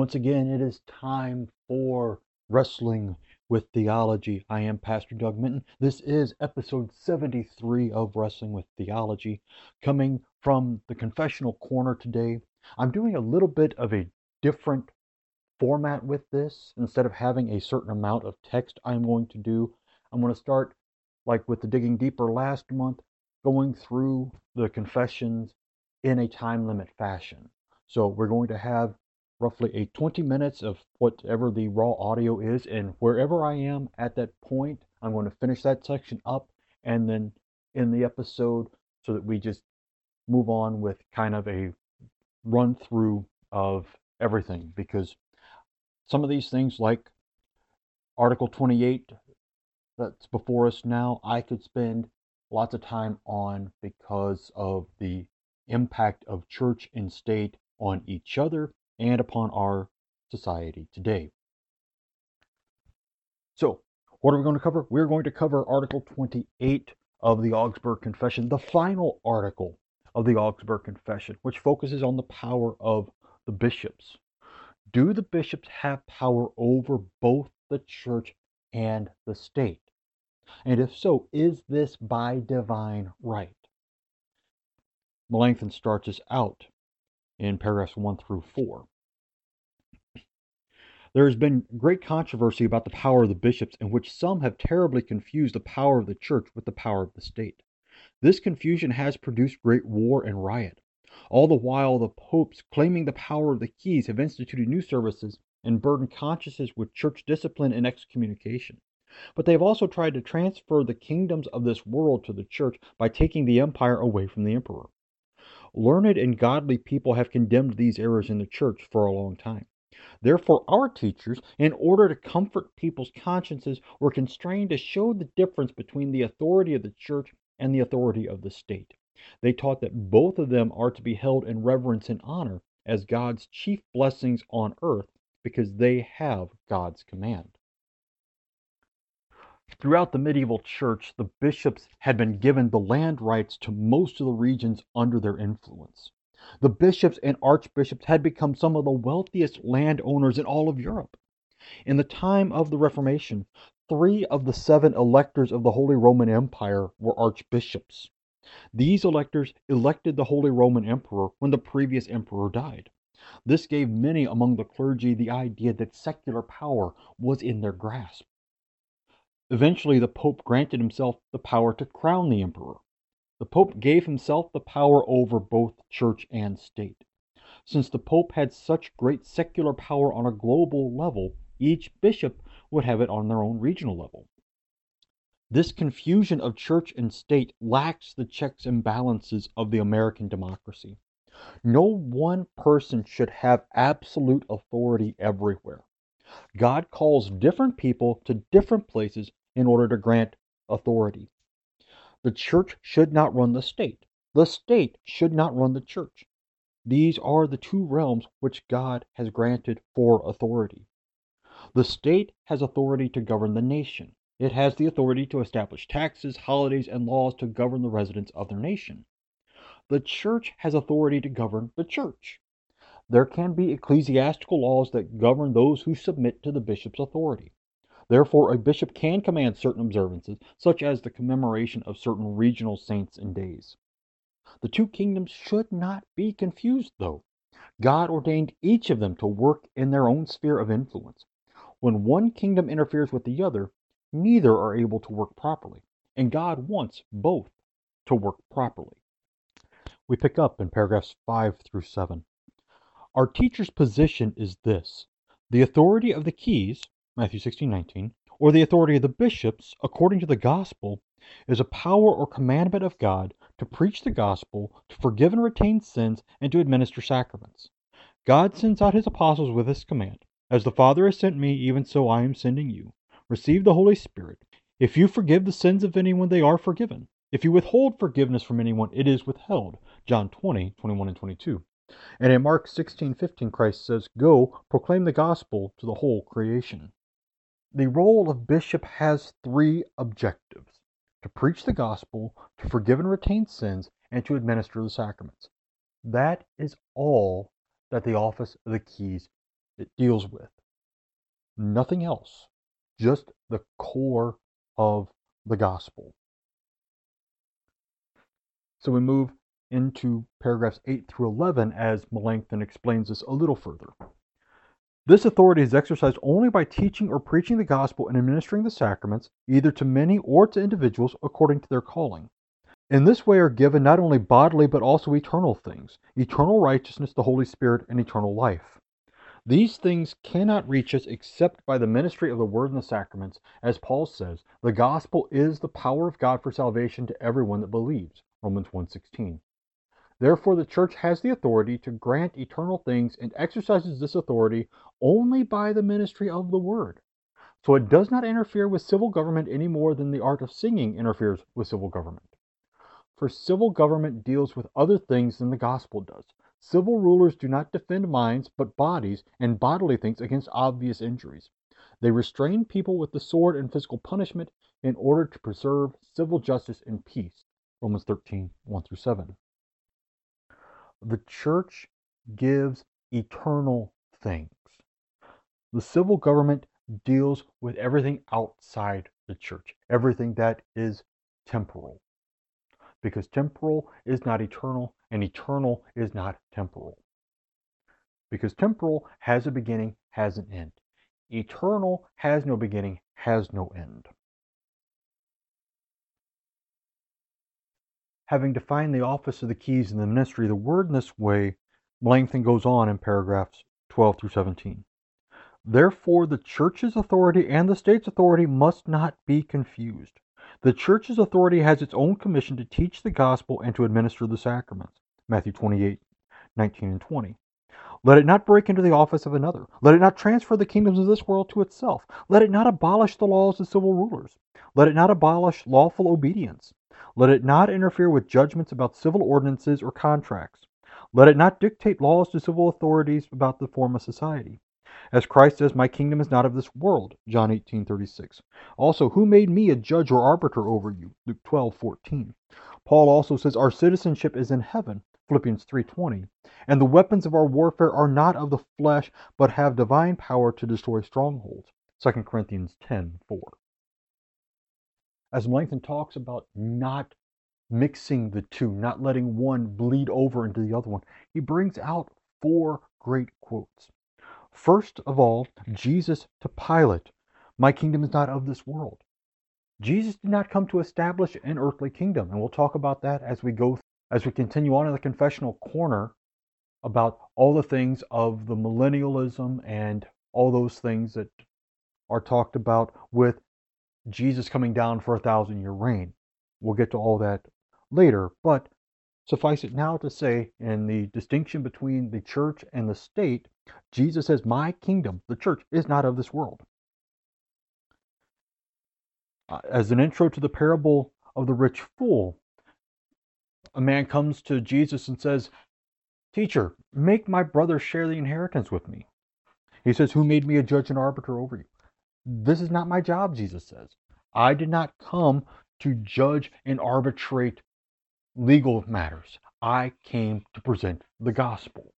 Once again, it is time for Wrestling with Theology. I am Pastor Doug Minton. This is episode 73 of Wrestling with Theology, coming from the confessional corner today. I'm doing a little bit of a different format with this. Instead of having a certain amount of text I'm going to do, I'm going to start like with the Digging Deeper last month, going through the confessions in a time limit fashion. So we're going to have roughly a 20 minutes of whatever the raw audio is, and wherever I am at that point, I'm going to finish that section up and then in the episode so that we just move on with kind of a run through of everything because some of these things like Article 28 that's before us now, I could spend lots of time on because of the impact of church and state on each other and upon our society today. So, what are we going to cover? We're going to cover Article 28 of the Augsburg Confession, the final article of the Augsburg Confession, which focuses on the power of the bishops. Do the bishops have power over both the church and the state? And if so, is this by divine right? Melanchthon starts us out in paragraphs 1 through 4. There has been great controversy about the power of the bishops, in which some have terribly confused the power of the church with the power of the state. This confusion has produced great war and riot. All the while, the popes, claiming the power of the keys, have instituted new services and burdened consciences with church discipline and excommunication. But they have also tried to transfer the kingdoms of this world to the church by taking the empire away from the emperor. Learned and godly people have condemned these errors in the church for a long time. Therefore, our teachers, in order to comfort people's consciences, were constrained to show the difference between the authority of the church and the authority of the state. They taught that both of them are to be held in reverence and honor as God's chief blessings on earth because they have God's command. Throughout the medieval church, the bishops had been given the land rights to most of the regions under their influence. The bishops and archbishops had become some of the wealthiest landowners in all of Europe. In the time of the Reformation, three of the seven electors of the Holy Roman Empire were archbishops. These electors elected the Holy Roman Emperor when the previous emperor died. This gave many among the clergy the idea that secular power was in their grasp. Eventually, the Pope granted himself the power to crown the emperor. The Pope gave himself the power over both church and state. Since the Pope had such great secular power on a global level, each bishop would have it on their own regional level. This confusion of church and state lacks the checks and balances of the American democracy. No one person should have absolute authority everywhere. God calls different people to different places in order to grant authority. The church should not run the state. The state should not run the church. These are the two realms which God has granted for authority. The state has authority to govern the nation. It has the authority to establish taxes, holidays, and laws to govern the residents of their nation. The church has authority to govern the church. There can be ecclesiastical laws that govern those who submit to the bishop's authority. Therefore, a bishop can command certain observances, such as the commemoration of certain regional saints and days. The two kingdoms should not be confused, though. God ordained each of them to work in their own sphere of influence. When one kingdom interferes with the other, neither are able to work properly, and God wants both to work properly. We pick up in paragraphs 5 through 7. Our teacher's position is this the authority of the keys, Matthew 16, 19, or the authority of the bishops, according to the gospel, is a power or commandment of God to preach the gospel, to forgive and retain sins, and to administer sacraments. God sends out his apostles with this command As the Father has sent me, even so I am sending you. Receive the Holy Spirit. If you forgive the sins of anyone, they are forgiven. If you withhold forgiveness from anyone, it is withheld. John 20, 21 and 22. And in Mark 16, 15, Christ says, Go, proclaim the gospel to the whole creation. The role of bishop has three objectives to preach the gospel, to forgive and retain sins, and to administer the sacraments. That is all that the office of the keys deals with. Nothing else, just the core of the gospel. So we move into paragraphs 8 through 11 as Melanchthon explains this a little further. This authority is exercised only by teaching or preaching the gospel and administering the sacraments, either to many or to individuals according to their calling. In this way are given not only bodily but also eternal things eternal righteousness, the Holy Spirit, and eternal life. These things cannot reach us except by the ministry of the Word and the sacraments. As Paul says, the gospel is the power of God for salvation to everyone that believes. Romans 1:16. Therefore, the Church has the authority to grant eternal things and exercises this authority only by the ministry of the Word. So it does not interfere with civil government any more than the art of singing interferes with civil government. For civil government deals with other things than the gospel does. Civil rulers do not defend minds, but bodies and bodily things against obvious injuries. They restrain people with the sword and physical punishment in order to preserve civil justice and peace. Romans 13, 1 through 7. The church gives eternal things. The civil government deals with everything outside the church, everything that is temporal. Because temporal is not eternal, and eternal is not temporal. Because temporal has a beginning, has an end. Eternal has no beginning, has no end. Having defined the office of the keys in the ministry of the word in this way, Melanchthon goes on in paragraphs 12 through 17. Therefore, the church's authority and the state's authority must not be confused. The church's authority has its own commission to teach the gospel and to administer the sacraments. Matthew 28, 19 and 20. Let it not break into the office of another. Let it not transfer the kingdoms of this world to itself. Let it not abolish the laws of civil rulers. Let it not abolish lawful obedience. Let it not interfere with judgments about civil ordinances or contracts. Let it not dictate laws to civil authorities about the form of society. As Christ says, My kingdom is not of this world. John 18:36. Also, who made me a judge or arbiter over you? Luke 12:14. Paul also says our citizenship is in heaven. Philippians 3:20. And the weapons of our warfare are not of the flesh, but have divine power to destroy strongholds. 2 Corinthians 10:4 as Melanchthon talks about not mixing the two, not letting one bleed over into the other one, he brings out four great quotes. First of all, Jesus to Pilate, My kingdom is not of this world. Jesus did not come to establish an earthly kingdom, and we'll talk about that as we go as we continue on in the confessional corner about all the things of the millennialism and all those things that are talked about with Jesus coming down for a thousand year reign. We'll get to all that later, but suffice it now to say, in the distinction between the church and the state, Jesus says, My kingdom, the church, is not of this world. Uh, as an intro to the parable of the rich fool, a man comes to Jesus and says, Teacher, make my brother share the inheritance with me. He says, Who made me a judge and arbiter over you? This is not my job, Jesus says. I did not come to judge and arbitrate legal matters. I came to present the gospel.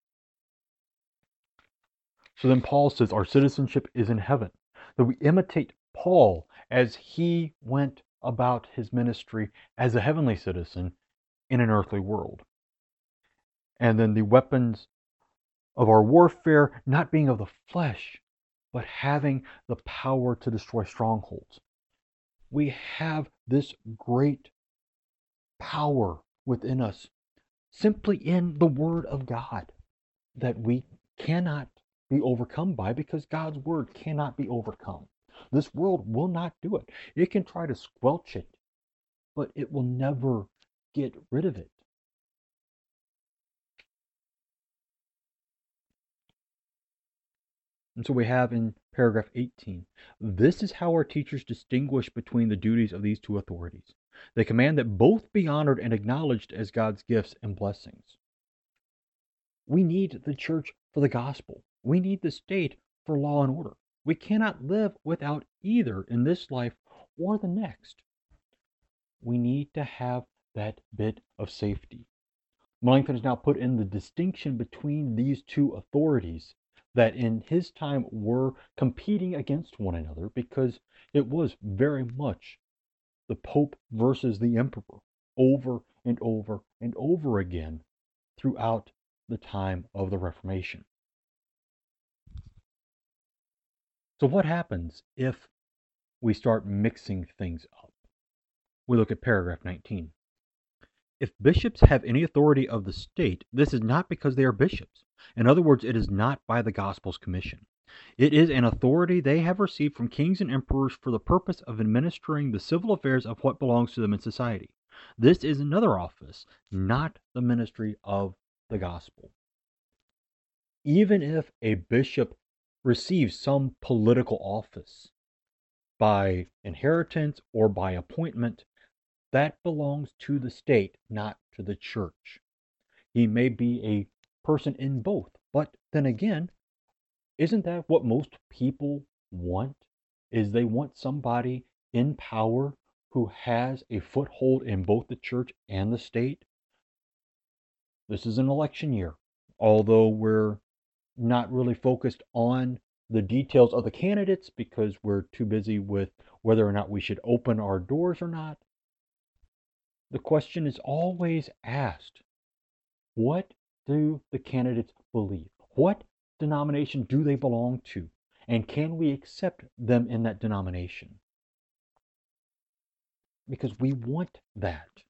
So then Paul says our citizenship is in heaven, that we imitate Paul as he went about his ministry as a heavenly citizen in an earthly world. And then the weapons of our warfare not being of the flesh, but having the power to destroy strongholds. We have this great power within us simply in the Word of God that we cannot be overcome by because God's Word cannot be overcome. This world will not do it. It can try to squelch it, but it will never get rid of it. And so we have in paragraph 18 this is how our teachers distinguish between the duties of these two authorities. They command that both be honored and acknowledged as God's gifts and blessings. We need the church for the gospel, we need the state for law and order. We cannot live without either in this life or the next. We need to have that bit of safety. Melanchthon has now put in the distinction between these two authorities that in his time were competing against one another because it was very much the Pope versus the Emperor over and over and over again throughout the time of the Reformation. So, what happens if we start mixing things up? We look at paragraph 19. If bishops have any authority of the state, this is not because they are bishops. In other words, it is not by the gospel's commission. It is an authority they have received from kings and emperors for the purpose of administering the civil affairs of what belongs to them in society. This is another office, not the ministry of the gospel. Even if a bishop receives some political office by inheritance or by appointment, that belongs to the state, not to the church. He may be a person in both, but then again, isn't that what most people want? Is they want somebody in power who has a foothold in both the church and the state? This is an election year, although we're not really focused on the details of the candidates because we're too busy with whether or not we should open our doors or not. The question is always asked what do the candidates believe? What denomination do they belong to? And can we accept them in that denomination? Because we want that.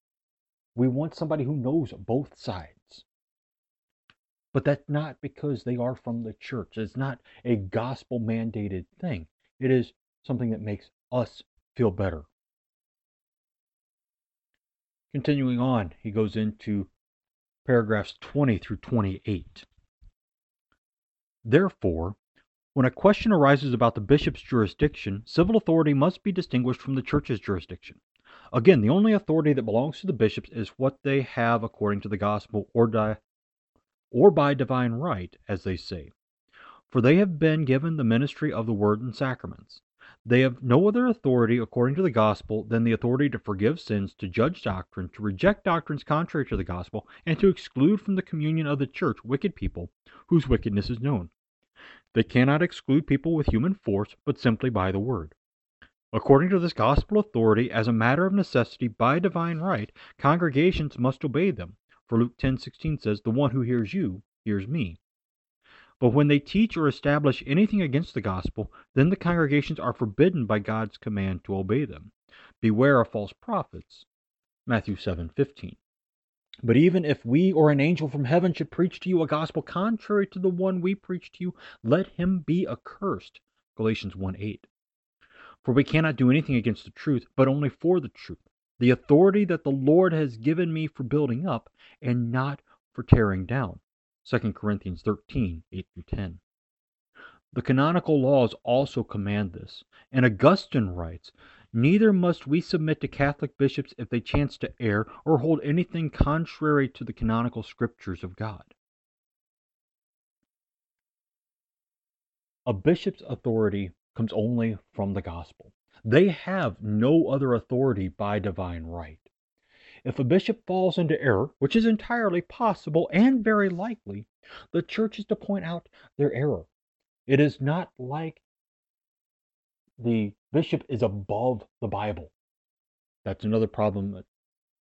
We want somebody who knows both sides. But that's not because they are from the church. It's not a gospel mandated thing. It is something that makes us feel better. Continuing on, he goes into paragraphs 20 through 28. Therefore, when a question arises about the bishop's jurisdiction, civil authority must be distinguished from the church's jurisdiction. Again, the only authority that belongs to the bishops is what they have according to the gospel or di- or by divine right, as they say. For they have been given the ministry of the word and sacraments. They have no other authority according to the gospel than the authority to forgive sins, to judge doctrine, to reject doctrines contrary to the gospel, and to exclude from the communion of the church wicked people whose wickedness is known. They cannot exclude people with human force, but simply by the word. According to this gospel authority, as a matter of necessity by divine right, congregations must obey them, for Luke 10:16 says, "The one who hears you hears me." But when they teach or establish anything against the gospel, then the congregations are forbidden by God's command to obey them. Beware of false prophets. Matthew 7:15. But even if we or an angel from heaven should preach to you a gospel contrary to the one we preach to you, let him be accursed. Galatians 1:8. For we cannot do anything against the truth, but only for the truth the authority that the Lord has given me for building up and not for tearing down. 2 Corinthians 13 8 through 10. The canonical laws also command this, and Augustine writes, Neither must we submit to Catholic bishops if they chance to err or hold anything contrary to the canonical scriptures of God. A bishop's authority comes only from the gospel. They have no other authority by divine right. If a bishop falls into error, which is entirely possible and very likely, the church is to point out their error. It is not like the bishop is above the Bible. That's another problem that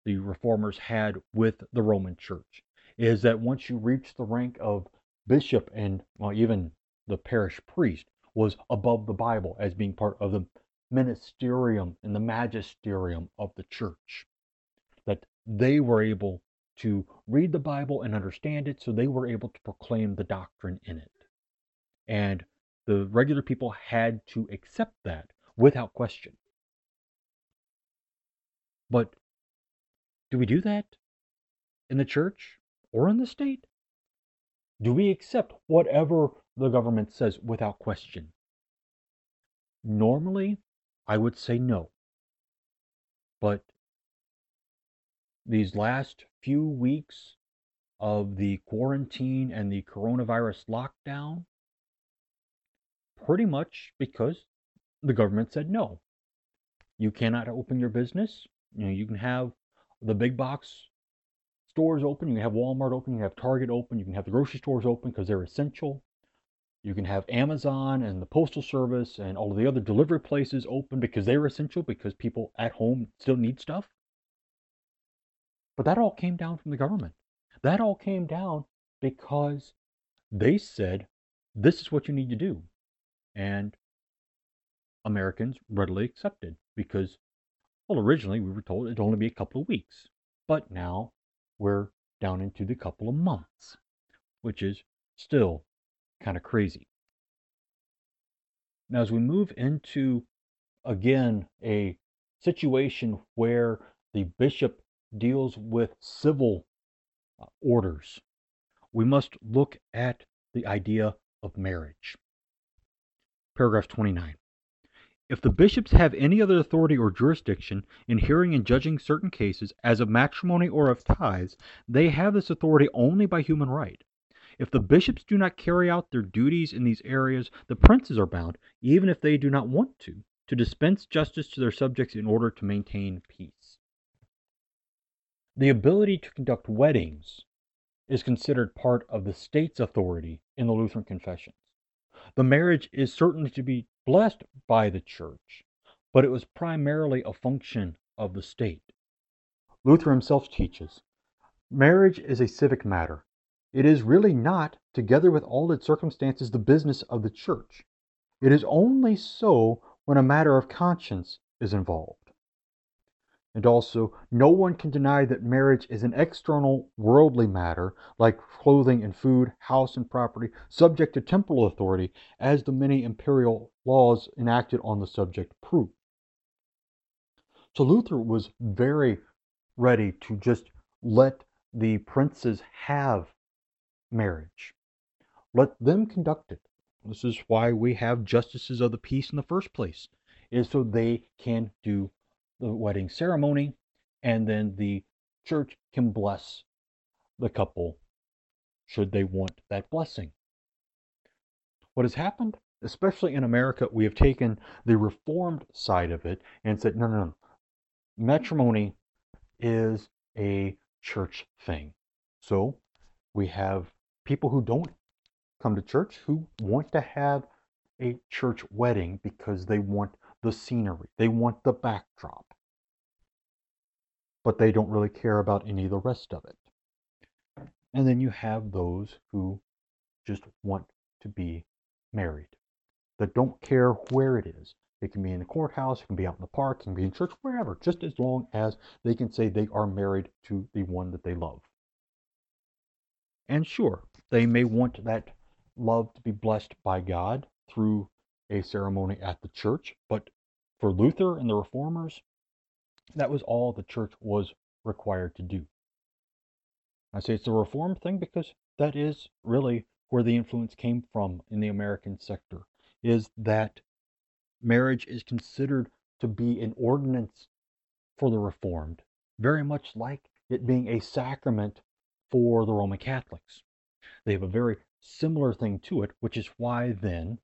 the reformers had with the Roman church is that once you reach the rank of bishop and well even the parish priest was above the Bible as being part of the ministerium and the magisterium of the church. They were able to read the Bible and understand it, so they were able to proclaim the doctrine in it. And the regular people had to accept that without question. But do we do that in the church or in the state? Do we accept whatever the government says without question? Normally, I would say no. But these last few weeks of the quarantine and the coronavirus lockdown, pretty much because the government said no. You cannot open your business. You know, you can have the big box stores open, you can have Walmart open, you can have Target open, you can have the grocery stores open because they're essential. You can have Amazon and the Postal Service and all of the other delivery places open because they're essential because people at home still need stuff. But that all came down from the government. That all came down because they said, this is what you need to do. And Americans readily accepted because, well, originally we were told it'd only be a couple of weeks. But now we're down into the couple of months, which is still kind of crazy. Now, as we move into again a situation where the bishop deals with civil uh, orders, we must look at the idea of marriage. Paragraph 29. If the bishops have any other authority or jurisdiction in hearing and judging certain cases, as of matrimony or of tithes, they have this authority only by human right. If the bishops do not carry out their duties in these areas, the princes are bound, even if they do not want to, to dispense justice to their subjects in order to maintain peace. The ability to conduct weddings is considered part of the state's authority in the Lutheran confessions. The marriage is certainly to be blessed by the church, but it was primarily a function of the state. Luther himself teaches marriage is a civic matter. It is really not, together with all its circumstances, the business of the church. It is only so when a matter of conscience is involved. And also, no one can deny that marriage is an external worldly matter, like clothing and food, house and property, subject to temporal authority, as the many imperial laws enacted on the subject prove. So Luther was very ready to just let the princes have marriage. Let them conduct it. This is why we have justices of the peace in the first place, is so they can do the wedding ceremony, and then the church can bless the couple should they want that blessing. What has happened, especially in America, we have taken the reformed side of it and said, no, no, no. Matrimony is a church thing. So we have people who don't come to church who want to have a church wedding because they want the scenery, they want the backdrop but they don't really care about any of the rest of it. And then you have those who just want to be married, that don't care where it is. It can be in the courthouse, it can be out in the park, it can be in church, wherever, just as long as they can say they are married to the one that they love. And sure, they may want that love to be blessed by God through a ceremony at the church, but for Luther and the reformers, that was all the church was required to do. I say it's a reform thing because that is really where the influence came from in the American sector, is that marriage is considered to be an ordinance for the Reformed, very much like it being a sacrament for the Roman Catholics. They have a very similar thing to it, which is why then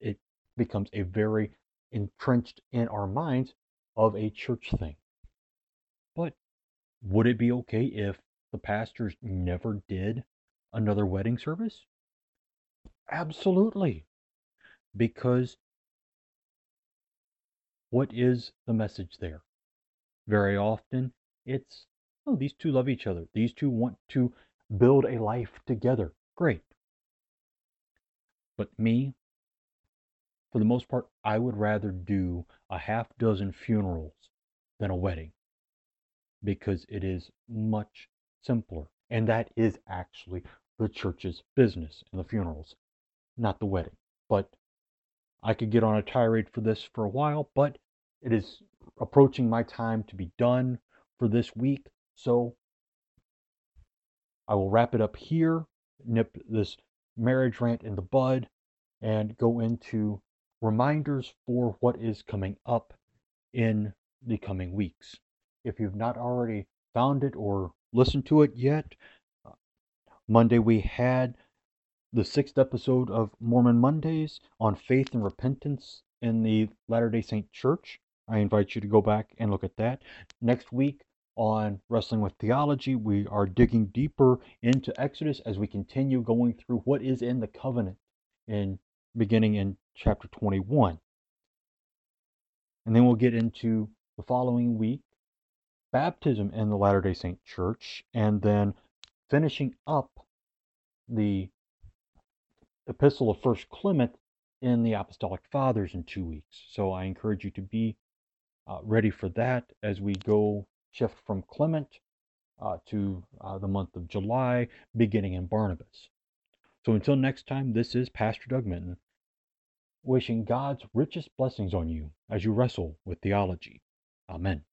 it becomes a very entrenched in our minds of a church thing. But would it be okay if the pastors never did another wedding service? Absolutely. Because what is the message there? Very often it's, oh, these two love each other. These two want to build a life together. Great. But me, for the most part, I would rather do a half dozen funerals than a wedding because it is much simpler. And that is actually the church's business in the funerals, not the wedding. But I could get on a tirade for this for a while, but it is approaching my time to be done for this week. So I will wrap it up here, nip this marriage rant in the bud, and go into reminders for what is coming up in the coming weeks. If you've not already found it or listened to it yet, uh, Monday we had the sixth episode of Mormon Mondays on faith and repentance in the Latter day Saint Church. I invite you to go back and look at that. Next week on Wrestling with Theology, we are digging deeper into Exodus as we continue going through what is in the covenant in beginning in chapter 21. And then we'll get into the following week baptism in the Latter day Saint Church, and then finishing up the epistle of First Clement in the Apostolic Fathers in two weeks. So I encourage you to be uh, ready for that as we go shift from Clement uh, to uh, the month of July, beginning in Barnabas. So until next time, this is Pastor Doug Minton, wishing God's richest blessings on you as you wrestle with theology. Amen.